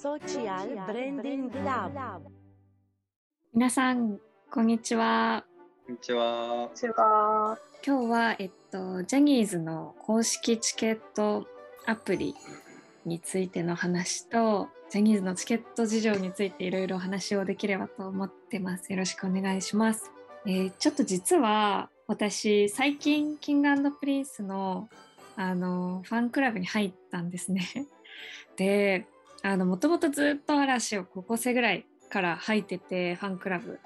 Social Branding Lab 皆さん、こんにちは。こんにちは。ちは。今日は、えっと、ジャニーズの公式チケットアプリについての話と、ジャニーズのチケット事情についていろいろお話をできればと思ってます。よろしくお願いします。えーちょっと実は私、最近、キングプリンスのあのファンクラブに入ったんですね。で、あのもともとずっと嵐を高校生ぐらいから入ってて、ファンクラブ。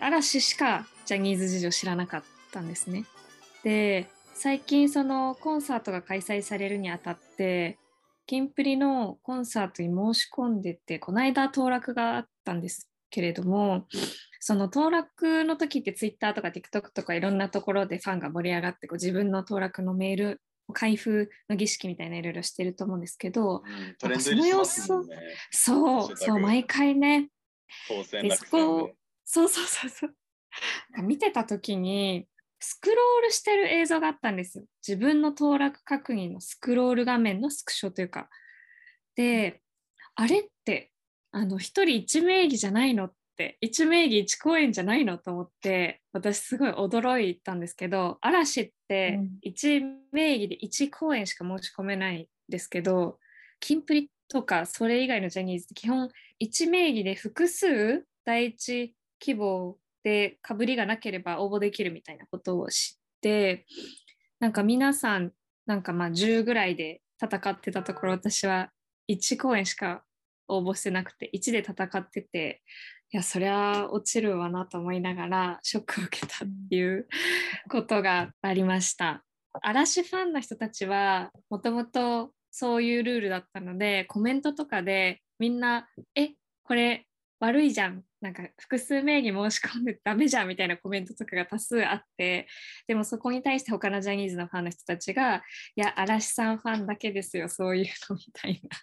嵐しかジャニーズ事情知らなかったんですね。で最近そのコンサートが開催されるにあたってキンプリのコンサートに申し込んでてこの間登録があったんですけれどもその登録の時って Twitter とか TikTok とかいろんなところでファンが盛り上がってこう自分の登録のメール開封の儀式みたいないろいろしてると思うんですけどうんトレンド入りしますもんね。そうそう毎回ね当選でそこで。そうそうそうそう。見てた時にスクロールしてる映像があったんですよ。自分の登録確認のスクロール画面のスクショというか。で、あれってあの一人一名義じゃないのって一名義一公演じゃないのと思って私すごい驚いたんですけど嵐ってうん。一名義で一公演しか申し込めないんですけどキンプリとかそれ以外のジャニーズって基本一名義で複数第一希望でかぶりがなければ応募できるみたいなことを知ってなんか皆さんなんかまあ10ぐらいで戦ってたところ私は1公演しか応募してなくて1で戦ってていやそりゃ落ちるわなと思いながらショックを受けたっていうことがありました。嵐ファンの人たちはもともとそういうルールだったのでコメントとかでみんな「えこれ悪いじゃん」なんか複数名義申し込んでダメじゃんみたいなコメントとかが多数あってでもそこに対して他のジャニーズのファンの人たちが「いや嵐さんファンだけですよそういうの」みたいな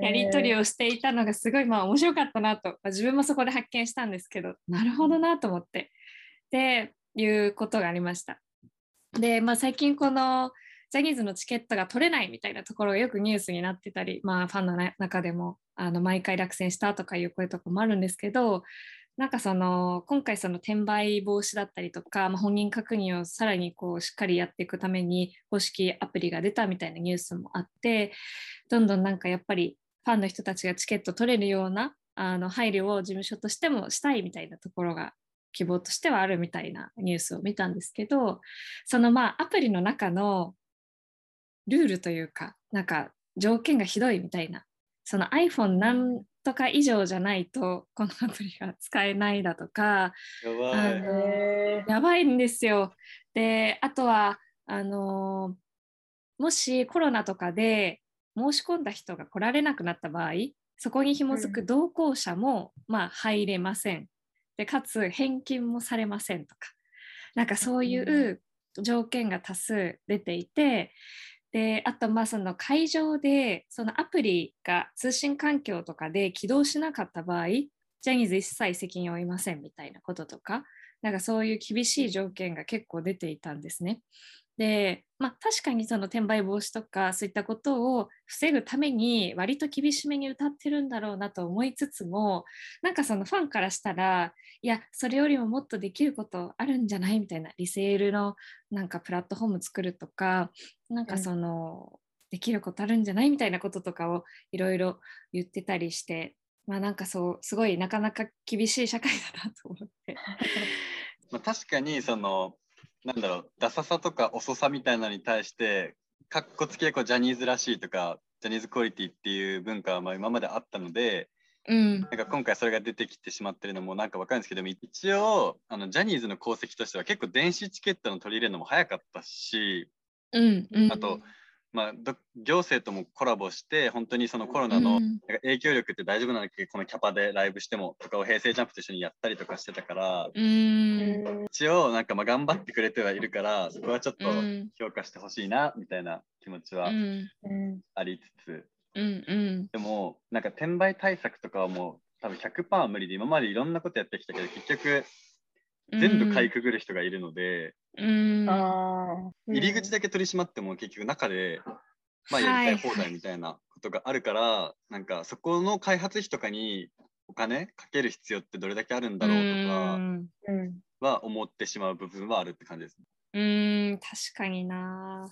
やり取りをしていたのがすごいまあ面白かったなと、まあ自分もそこで発見したんですけどなるほどなと思って。っていうことがありました。で、まあ、最近このジャニーズのチケットが取れないみたいなところがよくニュースになってたり、まあ、ファンの中でもあの毎回落選したとかいう声とかもあるんですけどなんかその今回その転売防止だったりとか、まあ、本人確認をさらにこうしっかりやっていくために公式アプリが出たみたいなニュースもあってどんどんなんかやっぱりファンの人たちがチケット取れるようなあの配慮を事務所としてもしたいみたいなところが希望としてはあるみたいなニュースを見たんですけどそのまあアプリの中のルールというかなんか条件がひどいみたいなその iPhone なんとか以上じゃないとこのアプリが使えないだとかやばい。あのへやばいんですよ。であとはあのもしコロナとかで申し込んだ人が来られなくなった場合そこに紐づく同行者も、まあ、入れません。でかつ返金もされませんとか。なんかそういう条件が多数出ていてであとまあその会場でそのアプリが通信環境とかで起動しなかった場合ジャニーズ一切責任を負いませんみたいなこととかなんかそういう厳しい条件が結構出ていたんですね。で、まあ、確かにその転売防止とかそういったことを防ぐために割と厳しめに歌ってるんだろうなと思いつつもなんかそのファンからしたらいやそれよりももっとできることあるんじゃないみたいなリセールのなんかプラットフォーム作るとかなんかその、できることあるんじゃないみたいなこととかをいろいろ言ってたりしてまあなんかそうすごいなかなか厳しい社会だなと思って。まあ、確かにそのなんだろうダサさとか遅さみたいなのに対してかっこつきでこうジャニーズらしいとかジャニーズクオリティっていう文化はまあ今まであったのでうん。なんか今回それが出てきてしまってるのもなんかわかるんですけども一応あのジャニーズの功績としては結構電子チケットの取り入れるのも早かったしうんうん。あと、まあ、ど行政ともコラボして本当にそのコロナの影響力って大丈夫なんだっけこのキャパでライブしてもとかを平成ジャンプと一緒にやったりとかしてたからうーん。一応なんかまあ頑張ってくれてはいるからそこはちょっとうん。評価してほしいなみたいな気持ちはうん。うんありつつ、うんうん。でもなんか転売対策とかはもう多分100%は無理で今までいろんなことやってきたけど結局全部かいくぐる人がいるので、入り口だけ取り締まっても結局中でまあやりたい放題みたいなこことがあるからなんかそこの開発費とかにお金かける必要ってどれだけあるんだろうとか。は思ってしまう部分はあるって感じです。うーん確かにな。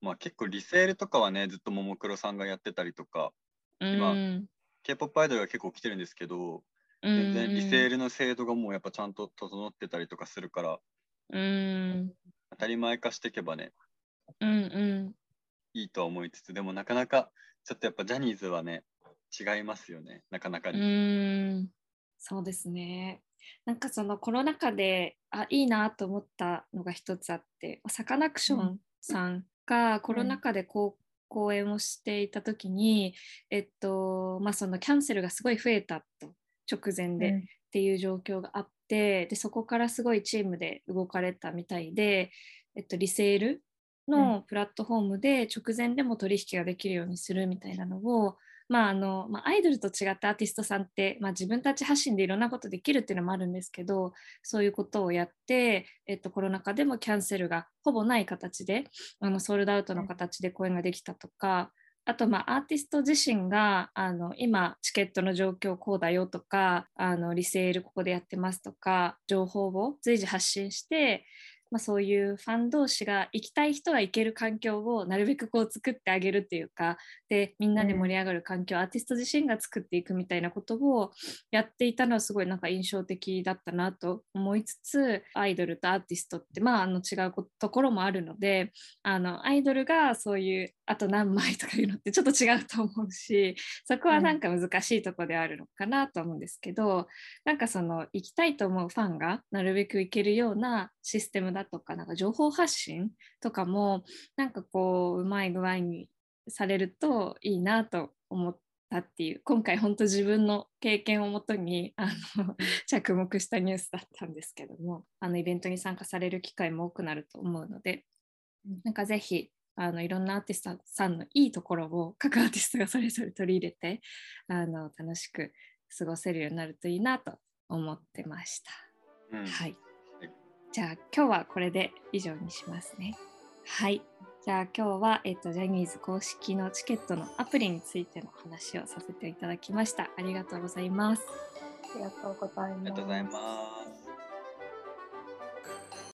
まあ結構リセールとかはねずっとももクロさんがやってたりとか今うん。K-POP アイドルが結構来てるんですけど全然リセールの制度がもうやっぱちゃんと整ってたりとかするから。うん。当たり前化していけばね。うんうん。いいとは思いつつでもなかなかちょっとやっぱジャニーズはね違いますよね。なかなかうに。ーん。そうですね。なんかそのコロナ禍であいいなと思ったのが一つあってサカナクションさんがコロナ禍でこう公演をしていた時に、えっとまあそのキャンセルがすごい増えたと直前で、っていう状況があってでそこからすごいチームで動かれたみたいで、えっと、リセールのプラットフォームで直前でも取引ができるようにするみたいなのを、まああのまあ、アイドルと違ってアーティストさんって、まあ、自分たち発信でいろんなことできるっていうのもあるんですけどそういうことをやって、えっと、コロナ禍でもキャンセルがほぼない形であのソールドアウトの形で公演ができたとか、あと、まあ、アーティスト自身があの今チケットの状況こうだよとかあのリセールここでやってますとか情報を随時発信して、まあ、そういうファン同士が行きたい人が行ける環境をなるべくこう作ってあげるっていうかでみんなで盛り上がる環境をアーティスト自身が作っていくみたいなことをやっていたのはすごいなんか印象的だったなと思いつつアイドルとアーティストってまああの違うところもあるのであのアイドルがそういうあと何枚とかいうのってちょっと違うと思うしそこはなんか難しいところであるのかなと思うんですけど、なんかその行きたいと思うファンがなるべく行けるようなシステムだとかなんか情報発信とかもなんかこううまい具合にされるといいなと思ったっていう今回本当自分の経験をもとにあの 着目したニュースだったんですけどもあのイベントに参加される機会も多くなると思うのでなんかぜひあのいろんなアーティストさんのいいところを各アーティストがそれぞれ取り入れてあの楽しく過ごせるようになるといいなと思ってました。うんはい。じゃあ今日はこれで以上にしますね。はい。じゃあ今日は、えっと、ジャニーズ公式のチケットのアプリについての話をさせていただきました。ありがとうございます。ありがとうございます。ありがとうございます。